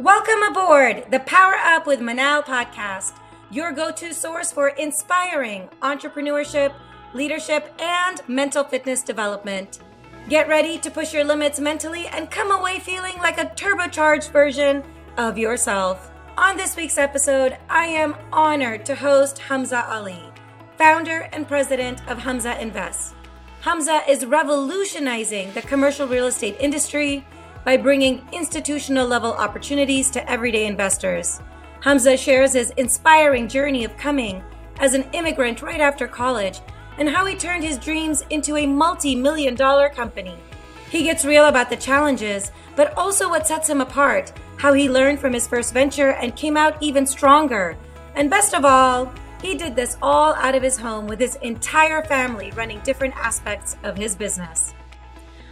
Welcome aboard the Power Up with Manal podcast, your go to source for inspiring entrepreneurship, leadership, and mental fitness development. Get ready to push your limits mentally and come away feeling like a turbocharged version of yourself. On this week's episode, I am honored to host Hamza Ali, founder and president of Hamza Invest. Hamza is revolutionizing the commercial real estate industry by bringing institutional level opportunities to everyday investors. Hamza shares his inspiring journey of coming as an immigrant right after college and how he turned his dreams into a multi million dollar company. He gets real about the challenges, but also what sets him apart, how he learned from his first venture and came out even stronger. And best of all, he did this all out of his home with his entire family running different aspects of his business.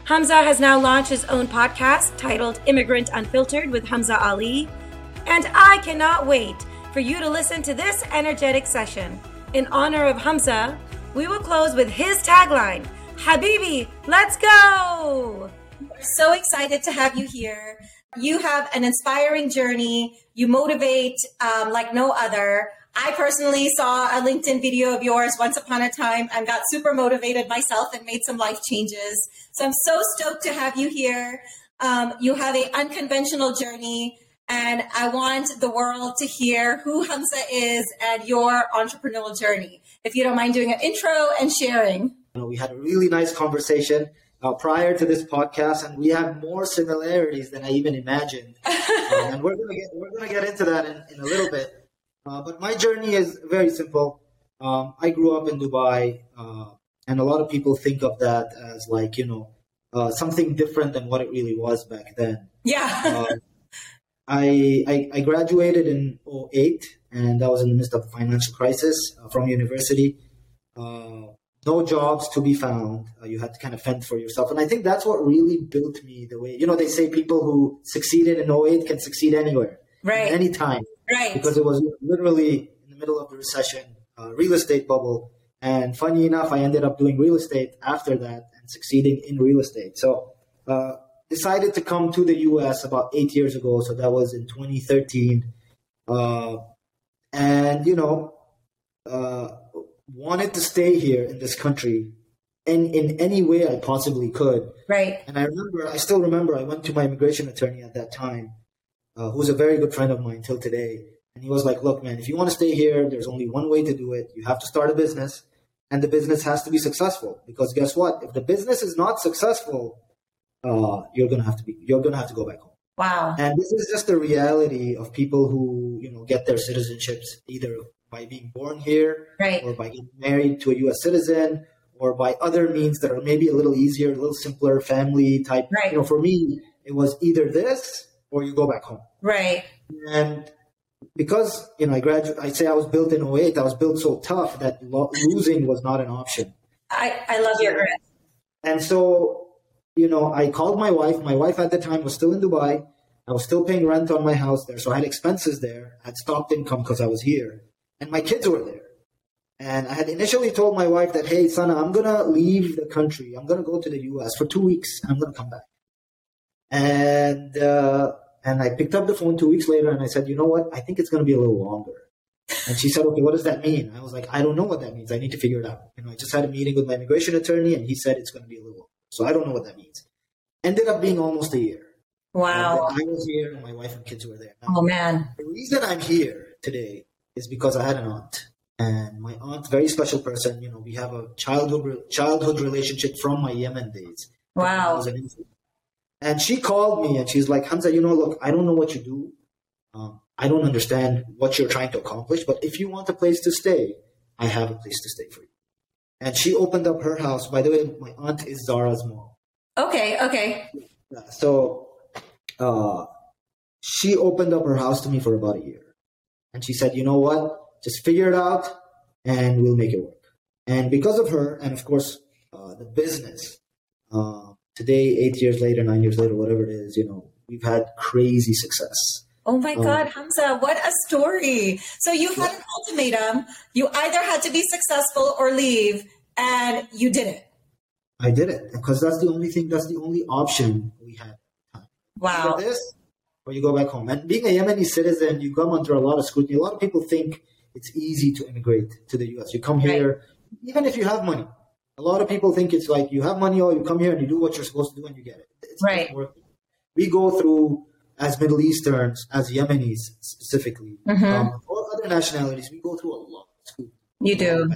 Hamza has now launched his own podcast titled Immigrant Unfiltered with Hamza Ali. And I cannot wait for you to listen to this energetic session. In honor of Hamza, we will close with his tagline Habibi, let's go! So excited to have you here. You have an inspiring journey. You motivate um, like no other. I personally saw a LinkedIn video of yours once upon a time and got super motivated myself and made some life changes. So I'm so stoked to have you here. Um, you have an unconventional journey, and I want the world to hear who Hamza is and your entrepreneurial journey. If you don't mind doing an intro and sharing. We had a really nice conversation uh, prior to this podcast, and we have more similarities than I even imagined. um, and we're gonna get we're gonna get into that in, in a little bit. Uh, but my journey is very simple. Um, I grew up in Dubai, uh, and a lot of people think of that as like you know uh, something different than what it really was back then. Yeah. Uh, I, I, I graduated in 08, and that was in the midst of the financial crisis uh, from university. Uh, no jobs to be found. you had to kind of fend for yourself, and I think that's what really built me the way. You know, they say people who succeeded in 08 can succeed anywhere, right, anytime right? Because it was literally in the middle of the recession, uh, real estate bubble. And funny enough, I ended up doing real estate after that and succeeding in real estate. So, uh, decided to come to the US about eight years ago. So that was in 2013. Uh, and, you know, uh, wanted to stay here in this country in, in any way I possibly could. Right. And I remember, I still remember, I went to my immigration attorney at that time uh, who's a very good friend of mine till today. And he was like, look, man, if you want to stay here, there's only one way to do it. You have to start a business and the business has to be successful because guess what? If the business is not successful, uh, you're going to have to be, you're going to have to go back home. Wow. And this is just the reality of people who, you know, get their citizenships either by being born here right. or by getting married to a U.S. citizen or by other means that are maybe a little easier, a little simpler, family type. Right. You know, for me, it was either this or you go back home. Right. And because, you know, I graduated, I say I was built in 08, I was built so tough that lo- losing was not an option. I, I love your grit. And so, you know, I called my wife. My wife at the time was still in Dubai. I was still paying rent on my house there. So I had expenses there. I had stopped income because I was here. And my kids were there. And I had initially told my wife that, hey, Sana, I'm going to leave the country. I'm going to go to the US for two weeks. I'm going to come back. And uh, and I picked up the phone two weeks later and I said, you know what? I think it's going to be a little longer. And she said, okay, what does that mean? I was like, I don't know what that means. I need to figure it out. You know, I just had a meeting with my immigration attorney and he said it's going to be a little longer. So I don't know what that means. Ended up being almost a year. Wow. I was here and my wife and kids were there. Now, oh, man. The reason I'm here today is because I had an aunt. And my aunt, very special person. You know, we have a childhood childhood relationship from my Yemen days. Wow. And she called me and she's like, Hamza, you know, look, I don't know what you do. Um, I don't understand what you're trying to accomplish, but if you want a place to stay, I have a place to stay for you. And she opened up her house. By the way, my aunt is Zara's mom. Okay, okay. Yeah, so uh, she opened up her house to me for about a year. And she said, you know what? Just figure it out and we'll make it work. And because of her, and of course, uh, the business, uh, today, eight years later, nine years later, whatever it is, you know, we've had crazy success. Oh my God, um, Hamza, what a story. So you had an ultimatum. You either had to be successful or leave, and you did it. I did it because that's the only thing, that's the only option we had. Wow. Either this or you go back home. And being a Yemeni citizen, you come under a lot of scrutiny. A lot of people think it's easy to immigrate to the U.S. You come here, right. even if you have money. A lot of people think it's like you have money, or you come here and you do what you're supposed to do, and you get it. It's right. We go through as Middle Easterns, as Yemenis specifically, mm-hmm. um, or other nationalities, we go through a lot. You do.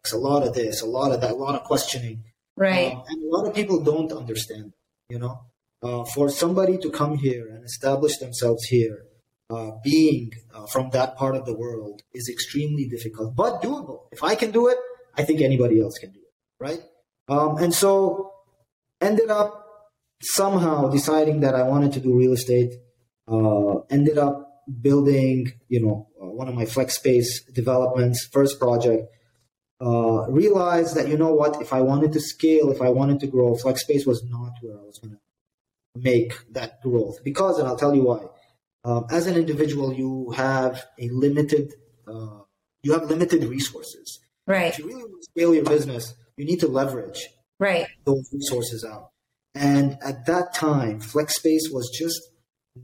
It's a lot of this, a lot of that, a lot of questioning. Right. Um, and a lot of people don't understand, you know. Uh, for somebody to come here and establish themselves here, uh, being uh, from that part of the world is extremely difficult, but doable. If I can do it, I think anybody else can do it, right? Um, and so ended up somehow deciding that I wanted to do real estate. Uh, ended up building, you know, uh, one of my flex space developments, first project. Uh, realized that you know what, if I wanted to scale, if I wanted to grow, flex space was not where I was going to make that growth because, and I'll tell you why. Um, as an individual, you have a limited, uh, you have limited resources. Right. If you really want to scale your business, you need to leverage right those resources out. And at that time, flex space was just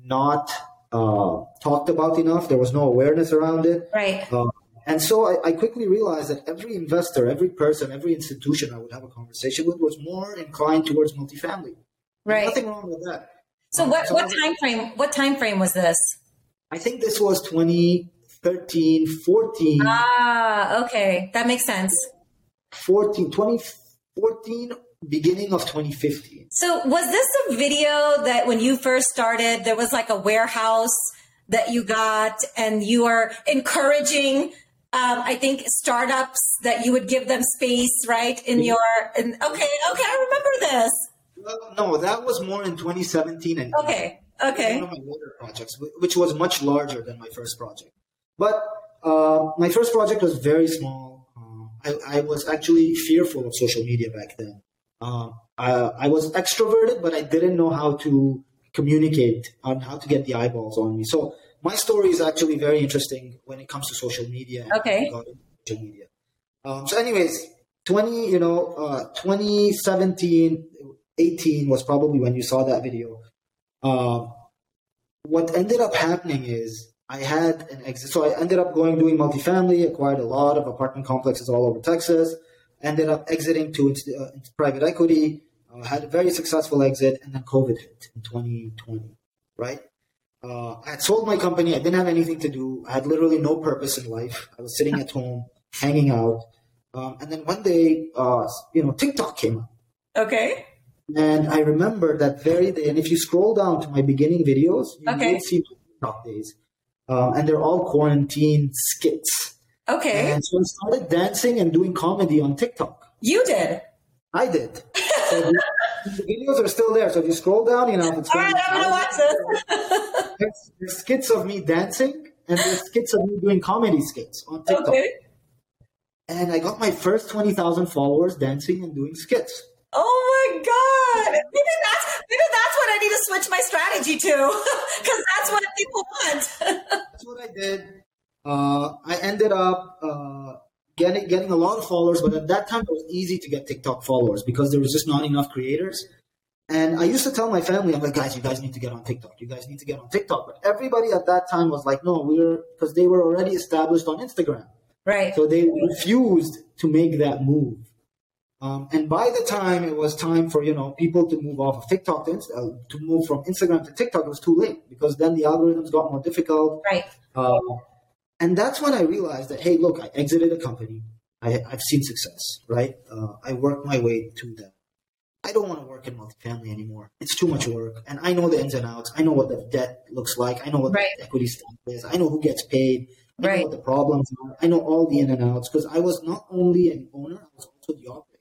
not uh, talked about enough. There was no awareness around it. Right. Uh, and so I, I, quickly realized that every investor, every person, every institution I would have a conversation with was more inclined towards multifamily. Right. Nothing wrong with that. So what, what time frame what time frame was this? I think this was 2013, 14. Ah, okay. That makes sense. 14, 2014, beginning of 2015. So was this a video that when you first started, there was like a warehouse that you got and you are encouraging um, I think startups that you would give them space, right? In your, in, okay, okay, I remember this. Well, no, that was more in 2017 and okay, okay. One of my later projects, which was much larger than my first project. But uh, my first project was very small. I, I, was actually fearful of social media back then. Uh, I, I, was extroverted, but I didn't know how to communicate on how to get the eyeballs on me. So my story is actually very interesting when it comes to social media. Okay. Social media. Um, so, anyways, 20, you know, uh, 2017, 18 was probably when you saw that video. Uh, what ended up happening is I had an exit. So I ended up going doing multifamily, acquired a lot of apartment complexes all over Texas, ended up exiting to uh, into private equity, uh, had a very successful exit, and then COVID hit in 2020, right? Uh, I had sold my company. I didn't have anything to do. I had literally no purpose in life. I was sitting at home, hanging out. Um, and then one day, uh, you know, TikTok came up. Okay. And I remember that very day. And if you scroll down to my beginning videos, you okay. will see TikTok days. Um, and they're all quarantine skits. Okay. And so I started dancing and doing comedy on TikTok. You did? I did. So the, the, videos are still there. So if you scroll down, you know, it's all right. I'm gonna watch this. there's, there's, skits of me dancing, and there's skits of me doing comedy skits on TikTok. Okay. And I got my first twenty thousand followers dancing and doing skits. Oh my god! Maybe that's maybe that's what I need to switch my strategy to, because that's what people want. that's what I did. Uh, I ended up uh, getting getting a lot of followers, but at that time it was easy to get TikTok followers because there was just not enough creators. And I used to tell my family, I'm like, guys, you guys need to get on TikTok. You guys need to get on TikTok. But everybody at that time was like, no, we're because they were already established on Instagram. Right. So they refused to make that move. Um, and by the time it was time for you know people to move off of TikTok to, uh, to move from Instagram to TikTok, it was too late because then the algorithms got more difficult. Right. Uh, and that's when I realized that hey, look, I exited a company. I, have seen success. Right. Uh, I worked my way to that. I don't want to work in multifamily anymore. It's too much work, and I know the ins and outs. I know what the debt looks like. I know what right. the equity stack is. I know who gets paid. I right. know what the problems are. I know all the in and outs because I was not only an owner, I was also the operator.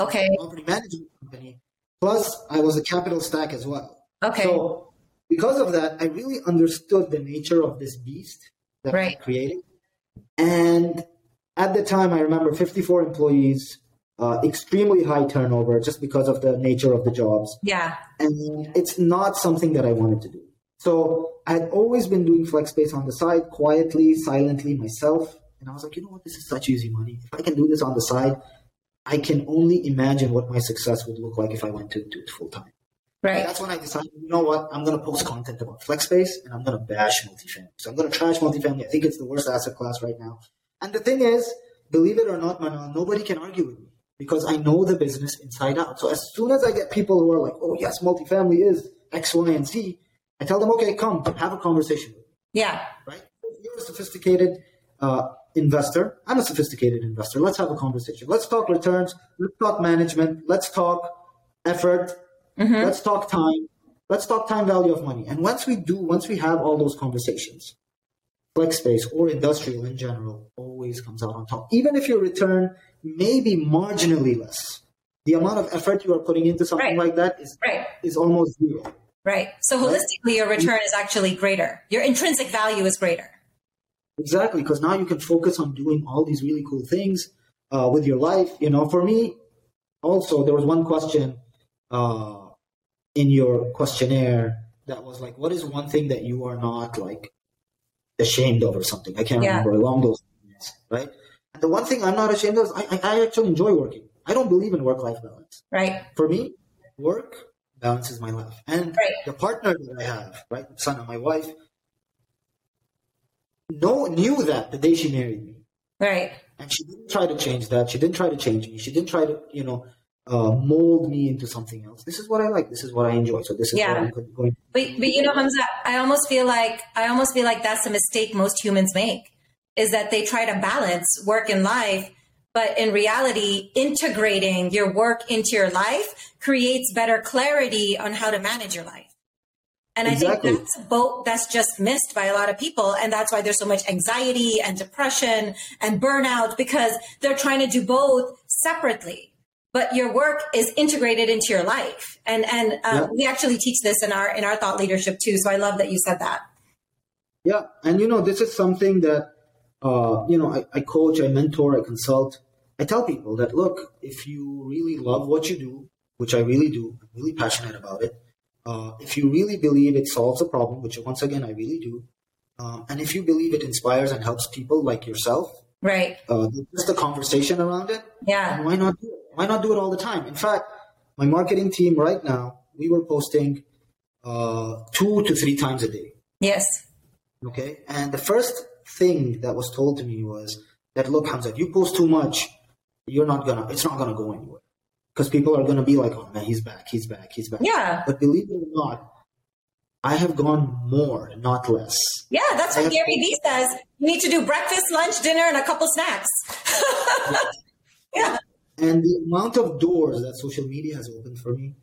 Okay. Property management company. Plus, I was a capital stack as well. Okay. So, because of that, I really understood the nature of this beast that right. I'm creating. And at the time, I remember 54 employees, uh, extremely high turnover just because of the nature of the jobs. Yeah. And it's not something that I wanted to do. So I had always been doing flex space on the side, quietly, silently myself. And I was like, you know what? This is such easy money. If I can do this on the side, I can only imagine what my success would look like if I went to do it full time. Right. That's when I decided, you know what, I'm going to post content about FlexSpace and I'm going to bash multifamily. So I'm going to trash multifamily. I think it's the worst asset class right now. And the thing is, believe it or not, Manal, nobody can argue with me because I know the business inside out. So as soon as I get people who are like, oh, yes, multifamily is X, Y, and Z, I tell them, okay, come have a conversation with me. Yeah. Right? You're a sophisticated uh, investor. I'm a sophisticated investor. Let's have a conversation. Let's talk returns. Let's talk management. Let's talk effort. Mm-hmm. Let's talk time. Let's talk time value of money. And once we do, once we have all those conversations, flex space or industrial in general always comes out on top. Even if your return may be marginally less, the amount of effort you are putting into something right. like that is right. is almost zero. Right. So holistically, your return is actually greater. Your intrinsic value is greater. Exactly, because now you can focus on doing all these really cool things uh, with your life. You know, for me, also there was one question uh, in your questionnaire that was like, "What is one thing that you are not like ashamed of, or something?" I can't yeah. remember along those lines, right? And the one thing I'm not ashamed of is I, I actually enjoy working. I don't believe in work-life balance. Right. For me, work balances my life, and right. the partner that I have, right, Sana my wife, no knew that the day she married me. Right. And she didn't try to change that. She didn't try to change me. She didn't try to, you know, uh, mold me into something else. This is what I like. This is what I enjoy. So this is yeah. what I'm going. But but you know, Hamza, I almost feel like I almost feel like that's a mistake most humans make is that they try to balance work and life, but in reality, integrating your work into your life creates better clarity on how to manage your life. And exactly. I think that's both that's just missed by a lot of people. And that's why there's so much anxiety and depression and burnout because they're trying to do both separately. But your work is integrated into your life. And and um, yeah. we actually teach this in our in our thought leadership too. So I love that you said that. Yeah. And you know, this is something that uh, you know, I, I coach, I mentor, I consult. I tell people that look, if you really love what you do, which I really do, I'm really passionate about it uh, if you really believe it solves a problem, which once again I really do, uh, and if you believe it inspires and helps people like yourself, right? Uh, just a conversation around it. Yeah. Why not do it? Why not do it all the time? In fact, my marketing team right now we were posting uh, two to three times a day. Yes. Okay. And the first thing that was told to me was that look, Hamza, if you post too much, you're not gonna. It's not gonna go anywhere because people are going to be like, "Oh man, he's back, he's back, he's back." Yeah. But believe it or not, I have gone more, not less. Yeah, that's what Gary Vee says. You need to do breakfast, lunch, dinner, and a couple snacks. yeah. And the amount of doors that social media has opened for me,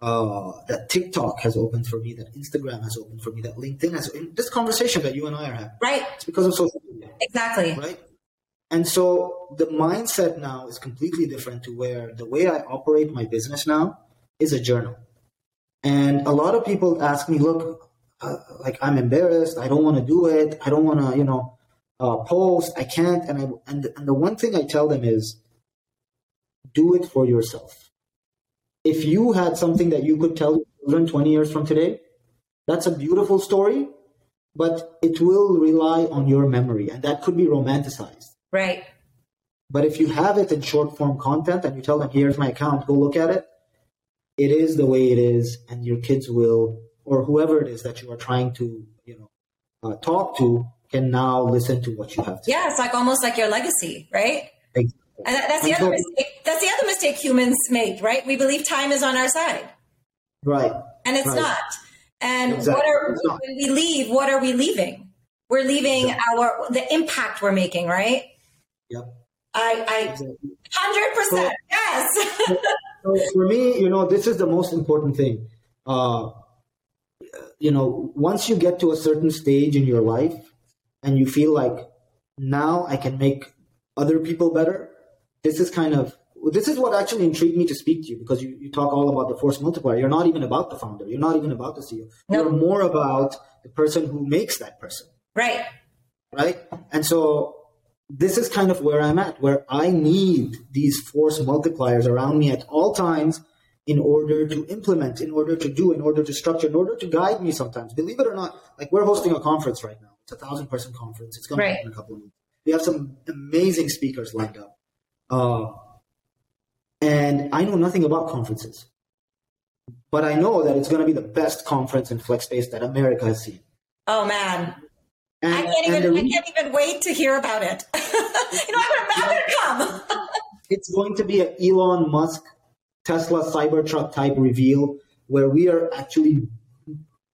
uh, that TikTok has opened for me, that Instagram has opened for me, that LinkedIn has. This conversation that you and I are having, right? It's because of social media. Exactly. Right. And so the mindset now is completely different to where the way I operate my business now is a journal. And a lot of people ask me, look, uh, like I'm embarrassed. I don't want to do it. I don't want to, you know, uh, post. I can't. And I, and, and the one thing I tell them is do it for yourself. If you had something that you could tell your children 20 years from today, that's a beautiful story, but it will rely on your memory and that could be romanticized. Right. But if you have it in short form content and you tell them, here's my account, go look at it, it is the way it is, and your kids will, or whoever it is that you are trying to, you know, uh, talk to, can now listen to what you have to. Yeah, say. it's like almost like your legacy, right? Exactly. And that's the and other so, mistake. That's the other mistake humans make, right? We believe time is on our side, right? And it's right. not. And exactly. what are when we leave? What are we leaving? We're leaving exactly. our the impact we're making, right? Yep. I, hundred percent, yes. so for me, you know, this is the most important thing. Uh, you know, once you get to a certain stage in your life, and you feel like now I can make other people better, this is kind of this is what actually intrigued me to speak to you because you, you talk all about the force multiplier. You're not even about the founder. You're not even about the CEO. Nope. You're more about the person who makes that person. Right. Right. And so this is kind of where I'm at, where I need these force multipliers around me at all times in order to implement, in order to do, in order to structure, in order to guide me sometimes. Believe it or not, like we're hosting a conference right now. It's a thousand person conference. It's going to happen in a couple of weeks. We have some amazing speakers lined up. Uh, and I know nothing about conferences. but I know that it's going to be the best conference in flex space that America has seen. Oh man, and, I can't even I can't even wait to hear about it. you know, I would rather come. it's going to be an Elon Musk Tesla Cybertruck type reveal where we are actually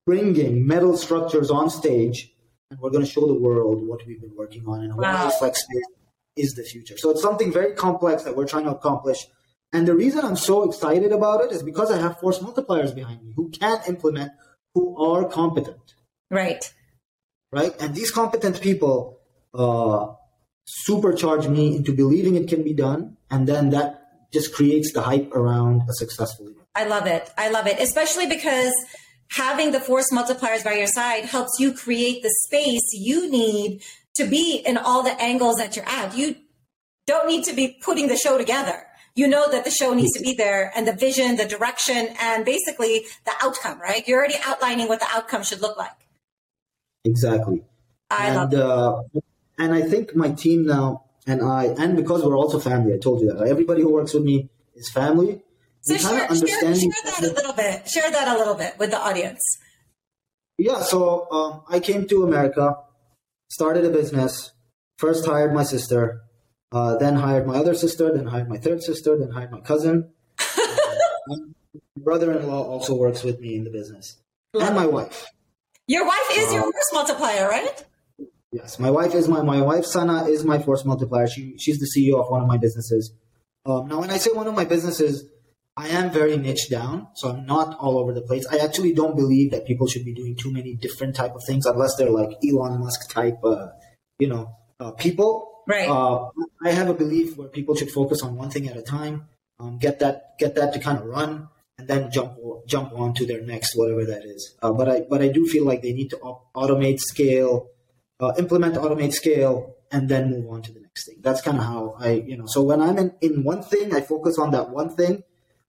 bringing metal structures on stage and we're going to show the world what we've been working on and wow. why flex space is the future. So it's something very complex that we're trying to accomplish. And the reason I'm so excited about it is because I have force multipliers behind me who can implement, who are competent. Right. Right. And these competent people uh, supercharge me into believing it can be done. And then that just creates the hype around a successful event. I love it. I love it, especially because having the force multipliers by your side helps you create the space you need to be in all the angles that you're at. You don't need to be putting the show together. You know that the show needs to be there and the vision, the direction, and basically the outcome, right? You're already outlining what the outcome should look like. Exactly. I and, love uh, and I think my team now and I, and because we're also family, I told you that. Everybody who works with me is family. So share, share, share, that a little bit. Share that a little bit with the audience. Yeah, so um, I came to America, started a business, first hired my sister, uh, then hired my other sister, then hired my third sister, then hired my cousin. my brother-in-law also works with me in the business, and my wife. Your wife is uh, your force multiplier, right? Yes, my wife is my my wife Sana is my force multiplier. She she's the CEO of one of my businesses. Um, now, when I say one of my businesses, I am very niche down, so I'm not all over the place. I actually don't believe that people should be doing too many different type of things unless they're like Elon Musk type, uh, you know, uh, people. Right. Uh, I have a belief where people should focus on one thing at a time, um, get that get that to kind of run, and then jump jump on to their next whatever that is. Uh, but I but I do feel like they need to automate, scale, uh, implement, automate, scale, and then move on to the next thing. That's kind of how I you know. So when I'm in in one thing, I focus on that one thing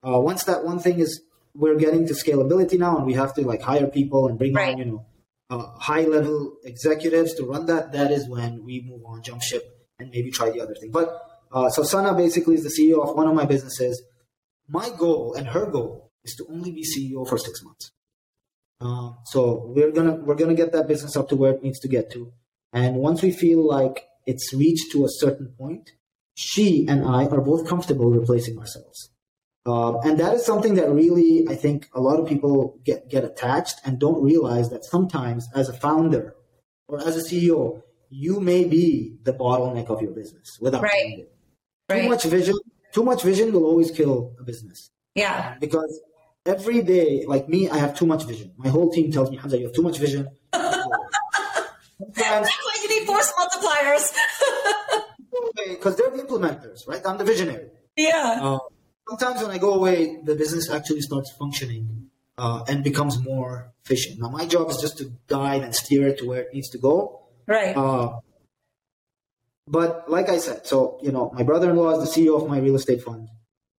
uh, once that one thing is, we're getting to scalability now, and we have to like hire people and bring right. on, you know, uh, high level executives to run that. That is when we move on, jump ship, and maybe try the other thing. But uh, so Sana basically is the CEO of one of my businesses. My goal and her goal is to only be CEO for six months. Uh, so we're gonna we're gonna get that business up to where it needs to get to, and once we feel like it's reached to a certain point, she and I are both comfortable replacing ourselves. Um, and that is something that really, I think, a lot of people get, get attached and don't realize that sometimes as a founder or as a CEO, you may be the bottleneck of your business without right. it. Too right. much vision, too much vision will always kill a business. Yeah. Because every day, like me, I have too much vision. My whole team tells me, Hamza, you have too much vision. That's why you need force multipliers. Because they're the implementers, right? I'm the visionary. Yeah. Uh, sometimes when I go away, the business actually starts functioning uh, and becomes more efficient. Now, my job is just to guide and steer it to where it needs to go. Right. Uh, but like I said, so you know, my brother-in-law is the CEO of my real estate fund.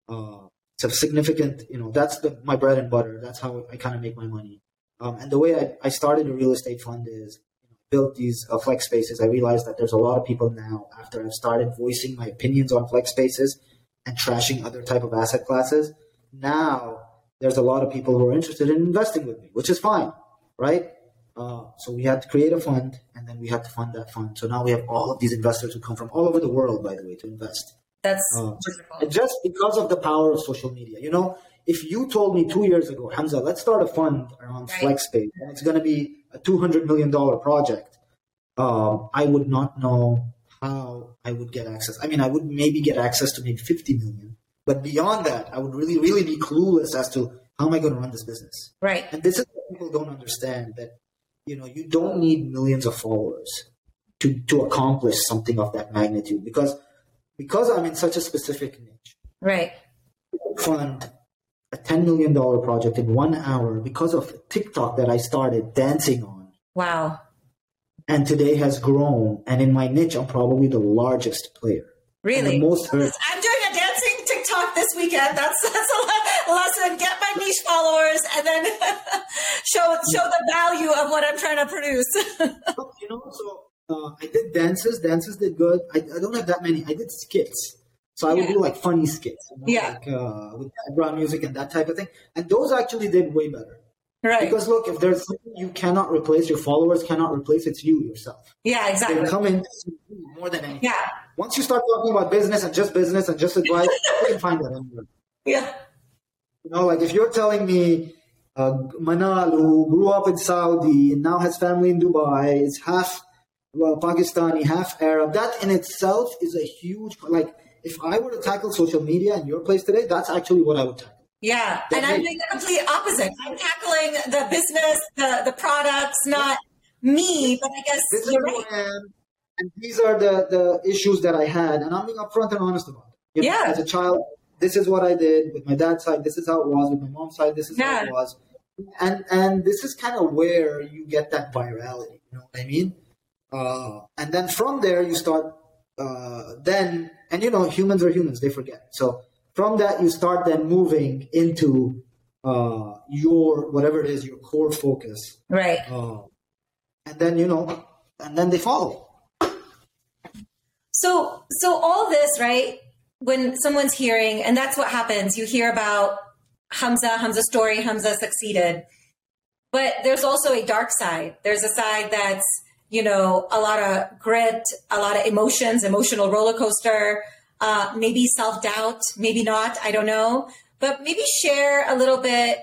Uh, it's a significant, you know, that's the, my bread and butter. That's how I kind of make my money. Um, and the way I, I started a real estate fund is you know, built these uh, flex spaces. I realized that there's a lot of people now after I've started voicing my opinions on flex spaces and trashing other type of asset classes. Now there's a lot of people who are interested in investing with me, which is fine, right? Uh, so we had to create a fund, and then we had to fund that fund. So now we have all of these investors who come from all over the world, by the way, to invest. That's uh, just because of the power of social media. You know, if you told me two years ago, Hamza, let's start a fund around right. FlexSpace, and it's going to be a two hundred million dollar project, um, I would not know how I would get access. I mean, I would maybe get access to maybe 50 million, but beyond that, I would really, really be clueless as to how am I going to run this business. Right. And this is what people don't understand that, you know, you don't need millions of followers to, to accomplish something of that magnitude because, because I'm in such a specific niche. Right. Fund a $10 million project in one hour because of TikTok that I started dancing on. Wow and today has grown. And in my niche, I'm probably the largest player. Really? most heard. I'm doing a dancing TikTok this weekend. That's that's a lesson. Get my niche followers, and then show show the value of what I'm trying to produce. you know, so uh, I did dances. Dances did good. I, I don't have that many. I did skits. So I would do like funny skits, you know, Yeah. like uh, with background music and that type of thing. And those actually did way better. Right. Because look, if there's something you cannot replace, your followers cannot replace, it's you yourself. yeah, exactly. They come in to see you more than anything. Yeah. Once you start talking about business and just business and just advice, you can find that anywhere. Yeah. You know, like if you're telling me uh, Manal, who grew up in Saudi and now has family in Dubai, is half well, Pakistani, half Arab, that in itself is a huge, like, if I were to tackle social media in your place today, that's actually what I would tackle. Yeah. And I'm doing the complete opposite. I'm tackling the business, the, the products, not me, but I guess This you're right. Am, and these are the, the issues that I had, and I'm being upfront and honest about it. You know, Yeah. As a child, this is what I did with my dad's side. This is how it was with my mom's side. This is how it was, and and this is kind of where you get that virality. You know what I mean? Uh, and then from there you start. Uh, then and you know humans are humans; they forget. So from that you start then moving into uh, your whatever it is, your core focus, Right. uh, and then you know, and then they follow. So, so all this, right? When someone's hearing, and that's what happens, you hear about Hamza, Hamza's story, Hamza succeeded. But there's also a dark side. There's a side that's, you know, a lot of grit, a lot of emotions, emotional roller coaster, uh, maybe self doubt, maybe not, I don't know. But maybe share a little bit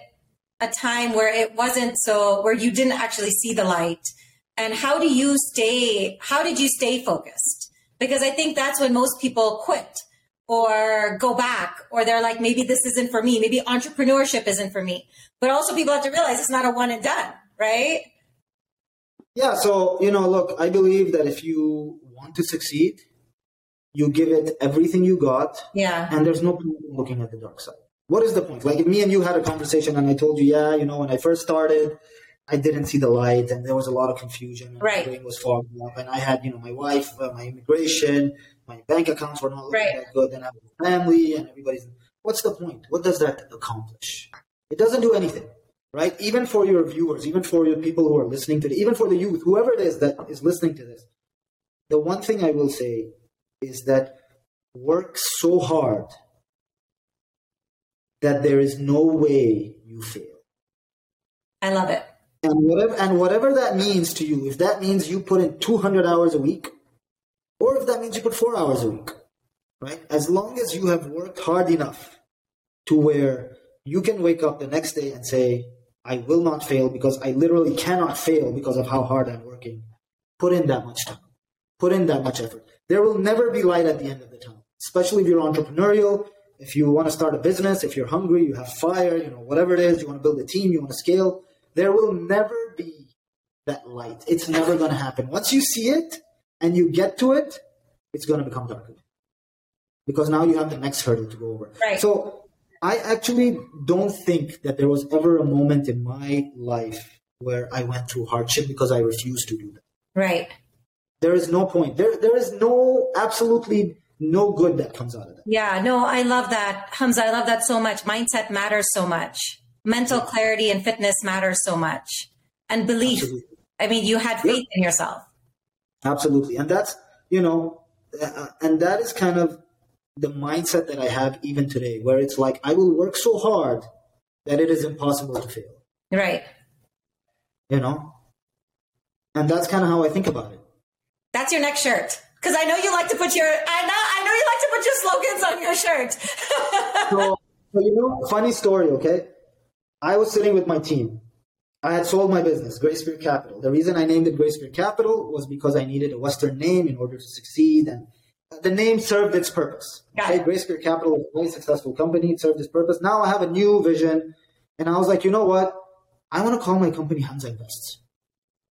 a time where it wasn't so, where you didn't actually see the light. And how do you stay, how did you stay focused? Because I think that's when most people quit or go back or they're like, maybe this isn't for me. Maybe entrepreneurship isn't for me. But also people have to realize it's not a one and done, right? Yeah, so you know, look, I believe that if you want to succeed, you give it everything you got, Yeah. and there's no point in looking at the dark side. What is the point? Like if me and you had a conversation, and I told you, yeah, you know, when I first started, I didn't see the light, and there was a lot of confusion, and Right. my brain was fogged up, and I had, you know, my wife, uh, my immigration, my bank accounts were not looking Right. that good, and I have a family, and everybody's. What's the point? What does that accomplish? It doesn't do anything right? Even for your viewers, even for your people who are listening to it, even for the youth, whoever it is that is listening to this, the one thing I will say is that work so hard that there is no way you fail. I love it. And whatever and whatever that means to you, if that means you put in 200 hours a week, or if that means you put four hours a week, right? As long as you have worked hard enough to where you can wake up the next day and say, I will not fail because I literally cannot fail because of how hard I'm working. Put in that much time. Put in that much effort. There will never be light at the end of the tunnel, especially if you're entrepreneurial, if you want to start a business, if you're hungry, you have fire, you know, whatever it is, you want to build a team, you want to scale. There will never be that light. It's never going to happen. Once you see it and you get to it, it's going to become darker because now you have the next hurdle to go over. Right. So I actually don't think that there was ever a moment in my life where I went through hardship because I refused to do that. Right. There is no point. There, there is no, absolutely no good that comes out of that. Yeah, no, I love that. Hamza, I love that so much. Mindset matters so much. Mental clarity and fitness matters so much. And belief. Absolutely. I mean, you had faith in yourself. Absolutely. And that's, you know, uh, and that is kind of the mindset that I have even today, where it's like, I will work so hard that it is impossible to fail, Right. you know? And that's kind of how I think about it. That's your next shirt. Because I know you like to put your I know I know you like to put your slogans on your shirt. so, so, you know, funny story, okay? I was sitting with my team. I had sold my business, Grey Spirit Capital. The reason I named it Grey Spirit Capital was because I needed a Western name in order to succeed, and the name served its purpose. Got Okay, it. Spirit Capital is a very successful company. It served its purpose. Now I have a new vision, and I was like, you know what? I want to call my company Hamza Invest.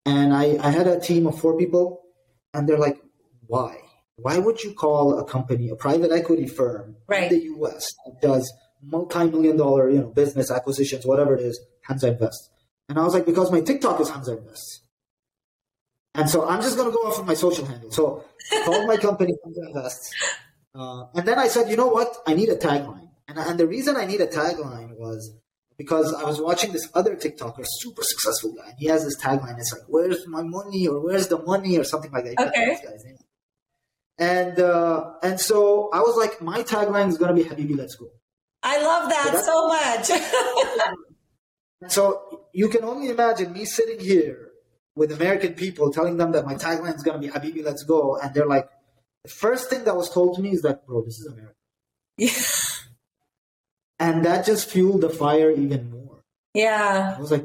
And I, I had a team of four people, and they're like, why? Why would you call a company, a private equity firm Right. in the US that does multi-million dollar, you know, business acquisitions, whatever it is, Hamza Invest? And I was like, because my TikTok is Hamza Invest. And so I'm just going to go off of my social handle. So called my company Invest. Uh, and then I said, you know what? I need a tagline. And, and the reason I need a tagline was because I was watching this other TikToker, super successful guy. And he has this tagline. It's like, where's my money or where's the money or something like that. Okay. this guy's name. And uh, and so I was like, my tagline is gonna be Habibi, let's go. I love that so, much. so you can only imagine me sitting here with American people telling them that my tagline is gonna be Habibi, let's go, and they're like, the first thing that was told to me is that, bro, this is America. Yeah. And that just fueled the fire even more. Yeah. I was like,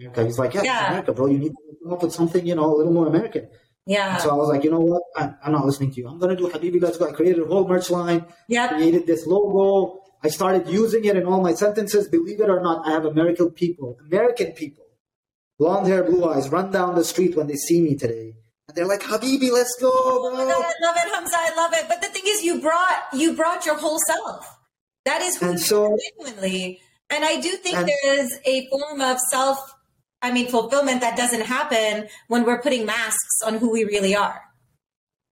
America? He's like, yeah, yeah. America, bro. You need to come up with something, you know, a little more American. Yeah. And so I was like, you know what? I, am not listening to you. I'm going to do Habibi Let's Go. I created a whole merch line. Yeah. Created this logo. I started using it in all my sentences. Believe it or not, I have American people, American people, blonde hair, blue eyes, run down the street when they see me today. And they're like, Habibi, let's go, bro. Oh I love it, Hamza. I love it. But the thing is, you brought you brought your whole self. That is who and you so, are genuinely. And I do think and, there is a form of self I mean, fulfillment that doesn't happen when we're putting masks on who we really are.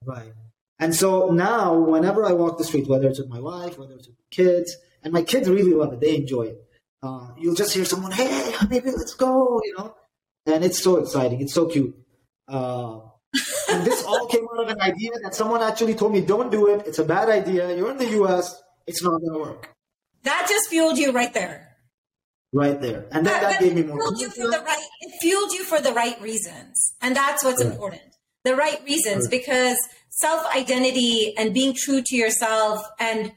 Right. And so now, whenever I walk the street, whether it's with my wife, whether it's with my kids, and my kids really love it, they enjoy it. Uh, you'll just hear someone, "Hey, baby, let's go," you know, and it's so exciting. It's so cute. Uh, and this all came out of an idea that someone actually told me, "Don't do it. It's a bad idea. You're in the U.S. It's not going to work." That just fueled you right there right there. And then that gave me more fueled you for the right it fueled you for the right reasons. And that's what's right. important. The right reasons right. because self-identity and being true to yourself and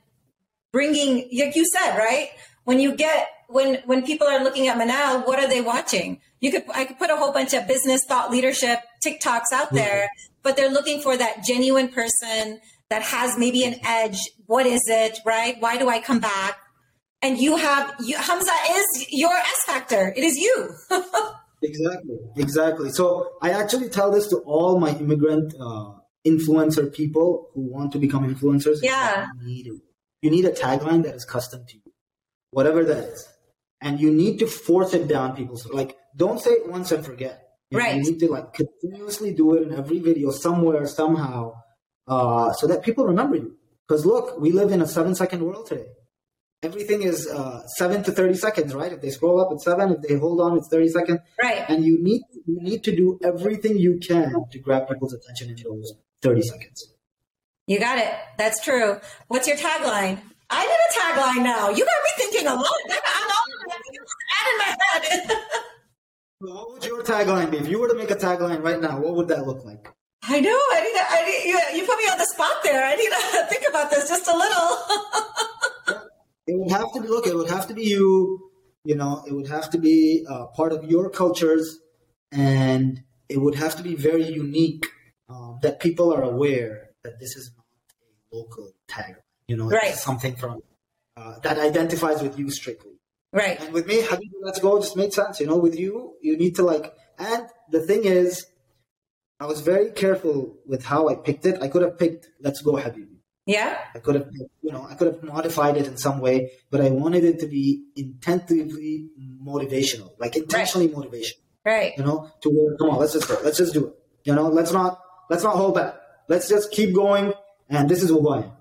bringing like you said, right? When you get when when people are looking at Manal, what are they watching? You could I could put a whole bunch of business thought leadership TikToks out there, but they're looking for that genuine person that has maybe an edge. What is it, right? Why do I come back? and you have you, Hamza is your S factor. It is you. exactly, exactly. So I actually tell this to all my immigrant uh, influencer people who want to become influencers. Yeah, you need, you need a tagline that is custom to you, whatever that is, and you need to force it down people's like. Don't say it once and forget. You right. you need to like continuously do it in every video, somewhere, somehow, uh, so that people remember you. Because look, we live in a seven-second world today everything is uh, seven to thirty seconds, right? If they scroll up, it's seven. If they hold on, it's thirty seconds. Right. And you need you need to do everything you can to grab people's attention in those thirty seconds. You got it. That's true. What's your tagline? I need a tagline now. You got me thinking a lot. I'm all in my head. what would your tagline be? If you were to make a tagline right now, what would that look like? I know. I need. To, I need. You, you put me on the spot there. I need to think about this just a little. it would have to be look it would have to be you you know it would have to be uh, part of your cultures and it would have to be very unique um, that people are aware that this is not a local tag you know right. something from uh, that identifies with you strictly right and with me Habibi, let's go just made sense you know with you you need to like and the thing is i was very careful with how i picked it i could have picked let's go Habibi yeah. I could have, you know, I could have modified it in some way, but I wanted it to be intentionally motivational, like intentionally right. motivational. Right. You know, to where, come on, let's just go. Let's just do it. You know, let's not, let's not hold back. Let's just keep going. And this is who I am.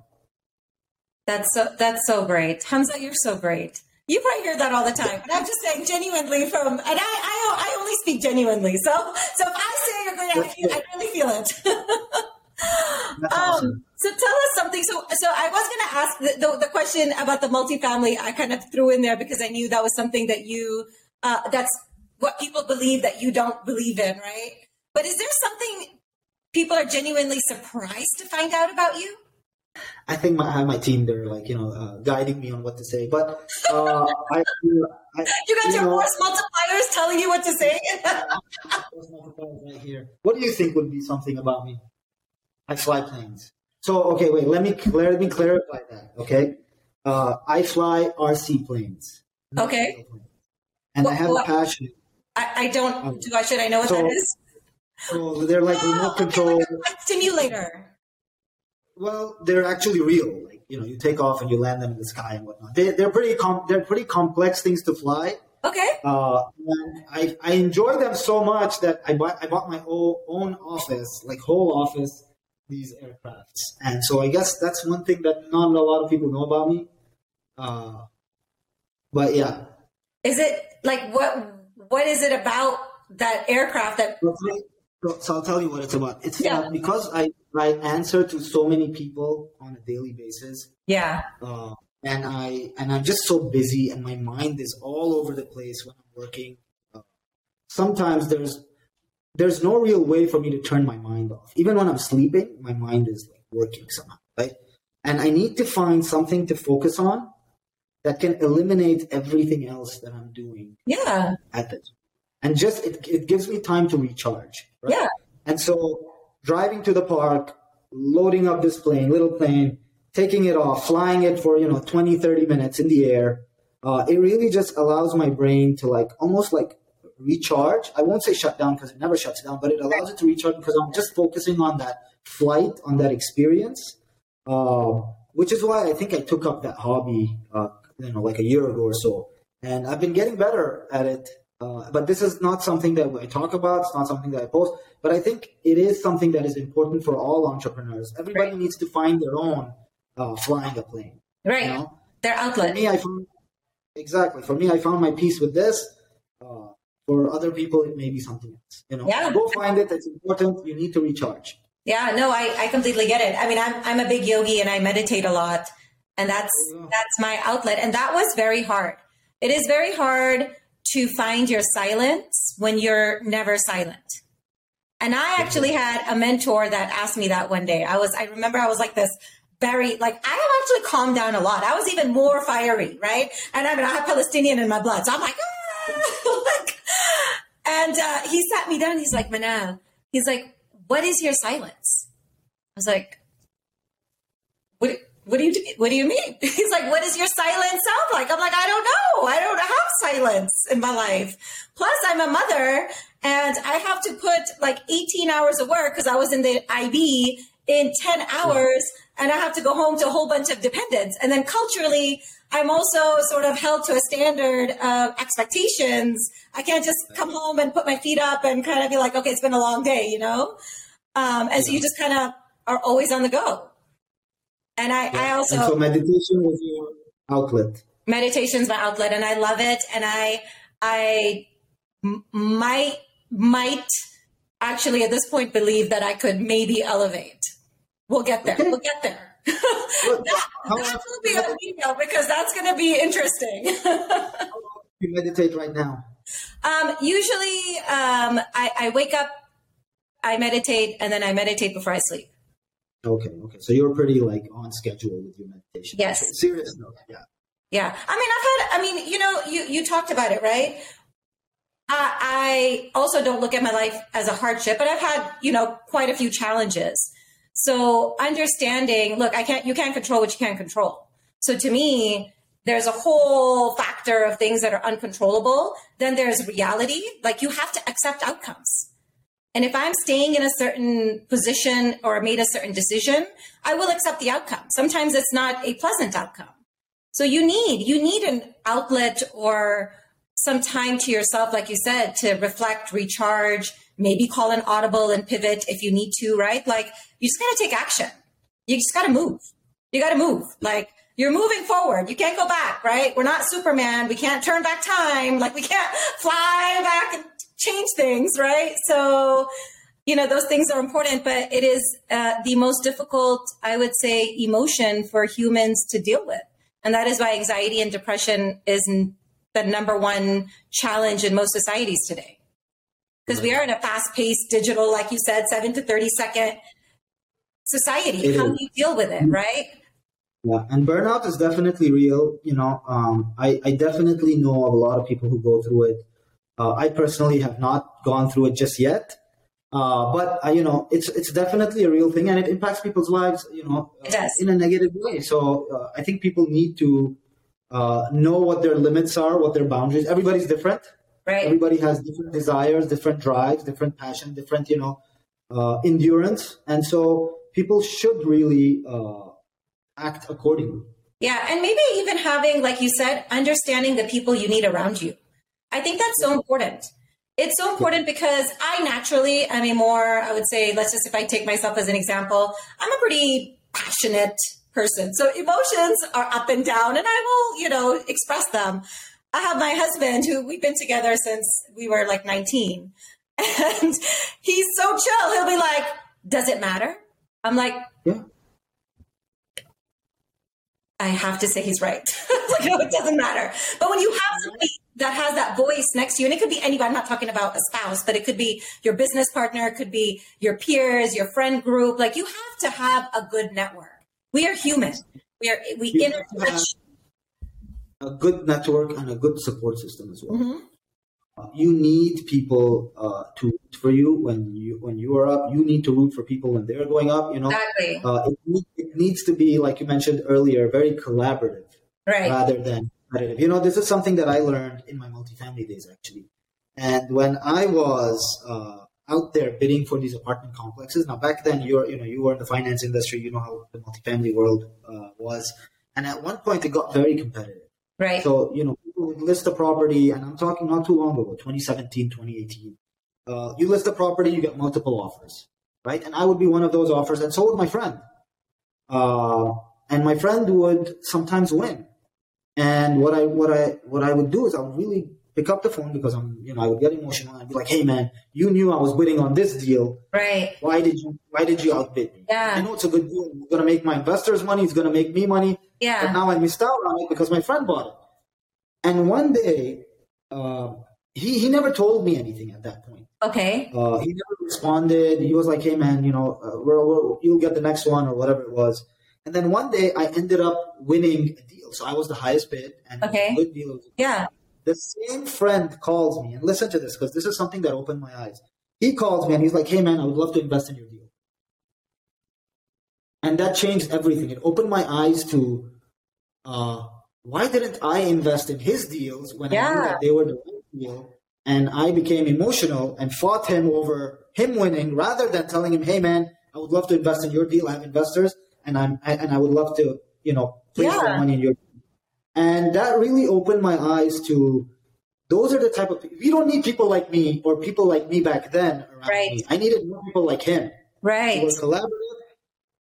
That's so, that's so great. Hamza, you're so great. You probably hear that all the time, but I'm just saying genuinely from, and I, I, I only speak genuinely. So, so if I say you're I, feel, I really feel it. um, awesome. So tell us something. So, so I was going to ask the, the, the, question about the multifamily. I kind of threw in there because I knew that was something that you, uh, that's what people believe that you don't believe in, right? But is there something people are genuinely surprised to find out about you? I think my, I have my team there, like you know, uh, guiding me on what to say. But uh, I, I, you got you your know, force multipliers telling you what to say. right here. What do you think would be something about me? I fly planes. So okay, wait. Let me let me clarify that. Okay, uh, I fly RC planes. Okay. And well, I have well, a passion. I, I don't. Um, do I should I know what so, that is? So they're like oh, remote control. Like simulator. Well, they're actually real. Like you know, you take off and you land them in the sky and whatnot. They, they're pretty com- they're pretty complex things to fly. Okay. Uh, I I enjoy them so much that I bought I bought my own, own office, like whole office these aircrafts. And so I guess that's one thing that not a lot of people know about me. Uh, but yeah. Is it like what? What is it about that aircraft that? So, so I'll tell you what it's about. It's Yeah. uh, because I I answer to so many people on a daily basis, Yeah. uh, and I and I'm just so busy, and my mind is all over the place when I'm working. Uh, sometimes there's there's no real way for me to turn my mind off. Even when I'm sleeping, my mind is like working somehow, right? And I need to find something to focus on that can eliminate everything else that I'm doing Yeah. at it. And just it, it gives me time to recharge. Right? Yeah. And so driving to the park, loading up this plane, little plane, taking it off, flying it for, you know, 20, 30 minutes in the air, uh, it really just allows my brain to like almost like recharge. I won't say shut down because it never shuts down, but it allows it to recharge because I'm just focusing on that flight, on that experience. Um, which is why I think I took up that hobby, uh, you know, like a year ago or so. And I've been getting better at it. Uh, but this is not something that I talk about. It's not something that I post. But I think it is something that is important for all entrepreneurs. Everybody Right. needs to find their own uh, flying a plane. Right. You know? Their For outlet. me, I found exactly. For me, I found my peace with this. Uh, for other people, it may be something else. You know, Yeah. go find it. It's important. You need to recharge. Yeah, no, I, I completely get it. I mean, I'm I'm a big yogi and I meditate a lot, and that's Yeah. that's my outlet. And that was very hard. It is very hard to find your silence when you're never silent. And I actually had a mentor that asked me that one day. I was I remember I was like this very like I have actually calmed down a lot. I was even more fiery, right? And I mean I have Palestinian in my blood, so I'm like, ah! and uh, he sat me down. He's like, Manal. He's like, what is your silence? I was like, what? What do you What do you mean? He's like, what does your silence sound like? I'm like, I don't know. I don't have silence in my life. Plus, I'm a mother, and I have to put like 18 hours of work because I was in the IB in 10 hours, and I have to go home to a whole bunch of dependents. And then culturally, I'm also sort of held to a standard of expectations. I can't just come home and put my feet up and kind of be like, okay, it's been a long day, you know? Um, and so you just kind of are always on the go. And I, I also and so meditation was your outlet. meditation's my outlet and I love it. And I, I might, might actually at this point believe that I could maybe elevate. We'll get there. Okay. We'll get there. Good. that, that will be a video because that's going to be interesting. You meditate right now. um, usually, um, I, I wake up, I meditate, and then I meditate before I sleep. Okay, okay. So you're pretty like on schedule with your meditation. Yes. Okay, Serious note. Yeah. Yeah. I mean, I've had, I mean, you know, you, you talked about it, right? I, I also don't look at my life as a hardship, but I've had, you know, quite a few challenges. So understanding, look, I can't, you can't control what you can't control. So to me, there's a whole factor of things that are uncontrollable. Then there's reality. Like you have to accept outcomes. And if I'm staying in a certain position or made a certain decision, I will accept the outcome. Sometimes it's not a pleasant outcome. So you need you need an outlet or some time to yourself, like you said, to reflect, recharge, maybe call an audible and pivot if you need to, right? Like you just gotta take action. You just gotta move. You gotta move. Like you're moving forward. You can't go back, right? We're not Superman. We can't turn back time. Like we can't fly back change things, right? So, you know, those things are important, but it is uh, the most difficult, I would say, emotion for humans to deal with. And that is why anxiety and depression is the number one challenge in most societies today. Because we are in a fast paced digital, like you said, seven to 30 second society. It How is. do you deal with it, right? Yeah, and burnout is definitely real. You know, um, I, I definitely know of a lot of people who go through it. Uh, I personally have not gone through it just yet, uh, but uh, you know, it's it's definitely a real thing, and it impacts people's lives. You know, does. in a negative way. So uh, I think people need to uh, know what their limits are, what their boundaries. Everybody's different. Right. Everybody has different desires, different drives, different passion, different you know uh, endurance, and so people should really uh, act accordingly. Yeah, and maybe even having, like you said, understanding the people you need around you. I think that's so important. It's so important because I naturally am a more, I would say, let's just if I take myself as an example, I'm a pretty passionate person. So emotions are up and down, and I will, you know, express them. I have my husband who we've been together since we were like 19. And he's so chill. He'll be like, Does it matter? I'm like, Yeah. I have to say he's right. like, no, it doesn't matter. But when you have somebody that has that voice next to you, and it could be anybody, I'm not talking about a spouse, but it could be your business partner, it could be your peers, your friend group. Like you have to have a good network. We are human. We are we You to a good network and a good support system as well. Mhm. Uh, you need people uh, to root for you when you when you are up. You need to root for people when they're going up. You know, Exactly. uh, it, it needs to be like you mentioned earlier, very collaborative Right. rather than competitive. You know, this is something that I learned in my multifamily days actually. And when I was uh, out there bidding for these apartment complexes, now back then you're you know you were in the finance industry, you know how the multifamily world uh, was, and at one point it got very competitive. right. So, you know, people would list a property, and I'm talking not too long ago, 2017, 2018. Uh, you list a property, you get multiple offers, right? And I would be one of those offers, and so would my friend. Uh, and my friend would sometimes win. And what I what I what I would do is I would really pick up the phone because I'm you know I would get emotional and I'd be like, hey man, you knew I was bidding on this deal. right. Why did you why did you outbid me? Yeah. I know it's a good deal. It's gonna make my investors money. It's gonna make me money. Yeah, but now I missed out on it because my friend bought it. And one day, uh, he he never told me anything at that point. Okay. Uh, he never responded. He was like, "Hey man, you know, uh, we're, we're, you'll get the next one or whatever it was." And then one day, I ended up winning a deal. So I was the highest bid, and Okay. a good deal. Yeah. The same friend calls me, and listen to this because this is something that opened my eyes. He calls me and he's like, "Hey man, I would love to invest in your deal." And that changed everything. It opened my eyes to uh, why didn't I invest in his deals when I knew that they were the right deal? And I became emotional and fought him over him winning rather than telling him, "Hey man, I would love to invest in your deal. I have investors, and I'm I, and I would love to, you know, place Yeah. that money in your." And that really opened my eyes to those are the type of people. We don't need people like me or people like me back then around Right. me. I needed more people like him right? who were collaborative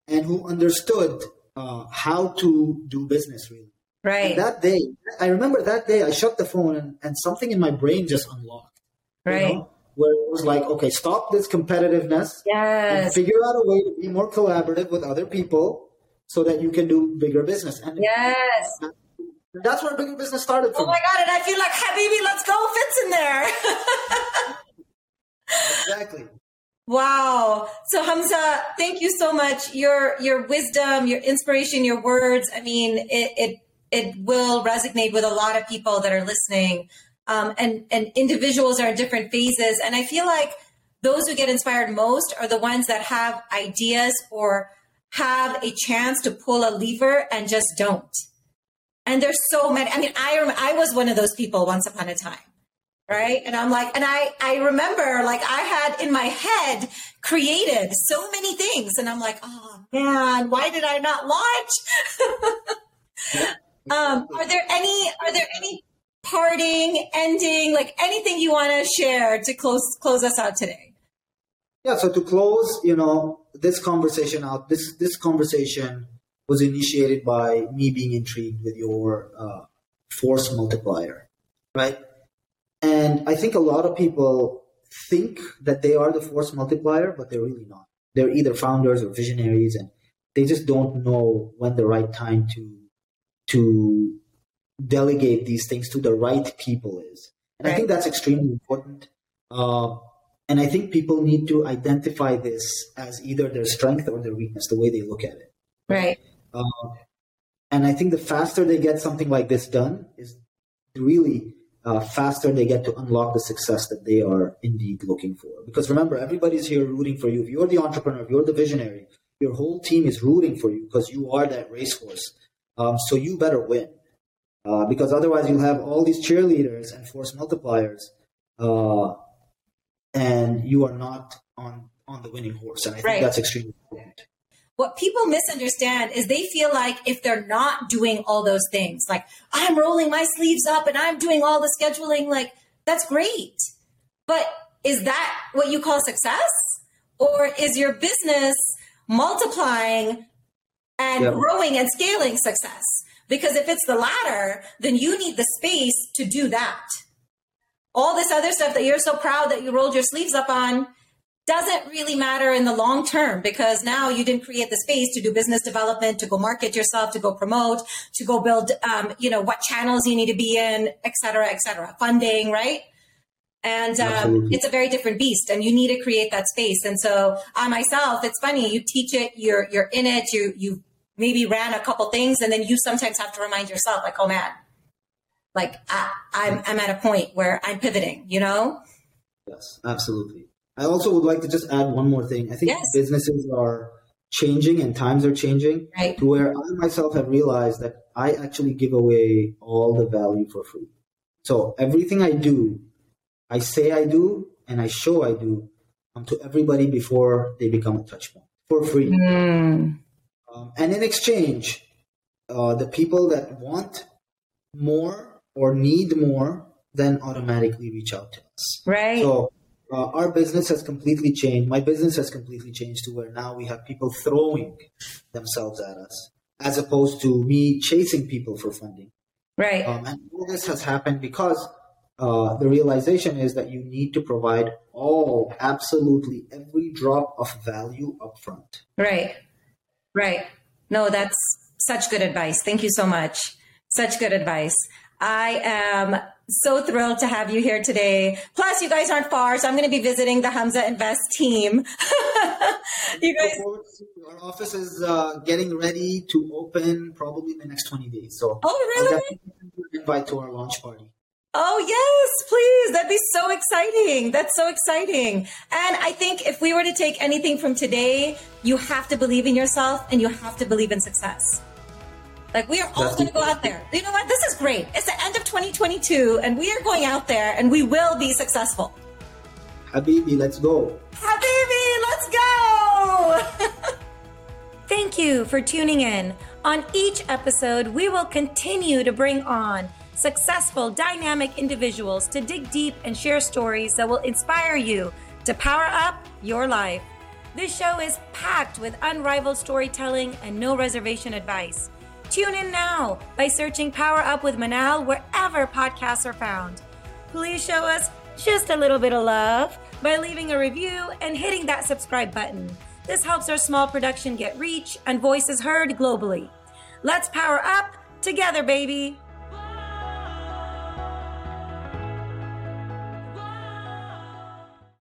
and who understood uh, how to do business really. Right. And that day, I remember that day I shut the phone and, and something in my brain just unlocked. you Right. know, where it was like, okay, stop this competitiveness and Yes. figure out a way to be more collaborative with other people so that you can do bigger business. And Yes. that's where bigger business started Oh my God. And I feel like Habibi, let's go fits in there. Exactly. Wow. So Hamza, thank you so much. Your your wisdom, your inspiration, your words. I mean, it it it will resonate with a lot of people that are listening. Um, and and individuals are in different phases. And I feel like those who get inspired most are the ones that have ideas or have a chance to pull a lever and just don't. And there's so many. I mean, I rem- I was one of those people once upon a time right and i'm like and i i remember like i had in my head created so many things and i'm like oh man why did i not launch um are there any are there any parting ending like anything you want to share to close close us out today Yeah. So to close, you know, this conversation out, this this conversation was initiated by me being intrigued with your uh, force multiplier, right? And I think a lot of people think that they are the force multiplier, but they're really not. They're either founders or visionaries, and they just don't know when the right time to to delegate these things to the right people is. And I think that's extremely important. Uh, and I think people need to identify this as either their strength or their weakness, the way they look at it. right Uh, and I think the faster they get something like this done, is really uh, faster they get to unlock the success that they are indeed looking for. Because remember, everybody's here rooting for you. If you're the entrepreneur, if you're the visionary, your whole team is rooting for you because you are that racehorse. Um, so you better win. Uh, because otherwise, you'll have all these cheerleaders and force multipliers, uh, and you are not on on the winning horse. And I think Right. that's extremely important. what people misunderstand is they feel like if they're not doing all those things, like I'm rolling my sleeves up and I'm doing all the scheduling, like that's great. But is that what you call success? Or is your business multiplying and Yeah. growing and scaling success? Because if it's the latter, then you need the space to do that. all this other stuff that you're so proud that you rolled your sleeves up on doesn't really matter in the long term because now you didn't create the space to do business development, to go market yourself, to go promote, to go build, um, you know, what channels you need to be in, et cetera, et cetera, funding, right? And um, it's a very different beast, and you need to create that space. And so, I myself, it's funny. You teach it, you're you're in it. You you maybe ran a couple things, and then you sometimes have to remind yourself, like, oh man, like I, I'm I'm at a point where I'm pivoting. You know? Yes, absolutely. I also would like to just add one more thing. I think yes. businesses are changing and times are changing right. to where I myself have realized that I actually give away all the value for free. So everything I do I say I do and I show I do um, to everybody before they become a touch point for free. Mm. Um, and in exchange, uh, the people that want more or need more then automatically reach out to us. Right. So uh, our business has completely changed. My business has completely changed to where now we have people throwing themselves at us as opposed to me chasing people for funding. Right. Um, and all this has happened because uh, the realization is that you need to provide all, absolutely every drop of value upfront. Right, right. No, that's such good advice. Thank you so much. Such good advice. I am so thrilled to have you here today. Plus, you guys aren't far, so I'm going to be visiting the Hamza Invest team. you guys, our office is uh, getting ready to open probably in the next 20 days. So, oh really? invite to our launch party. Oh, yes, please. That'd be so exciting. That's so exciting. And I think if we were to take anything from today, you have to believe in yourself and you have to believe in success. Like we are all going to go out there. You know what? This is great. It's the end of 2022 and we are going out there and we will be successful. Habibi, let's go. Habibi, let's go. Thank you for tuning in. On each episode, we will continue to bring on successful, dynamic individuals to dig deep and share stories that will inspire you to power up your life. This show is packed with unrivaled storytelling and no reservation advice. Tune in now by searching Power Up with Manal wherever podcasts are found. Please show us just a little bit of love by leaving a review and hitting that subscribe button. This helps our small production get reach and voices heard globally. Let's power up together, baby.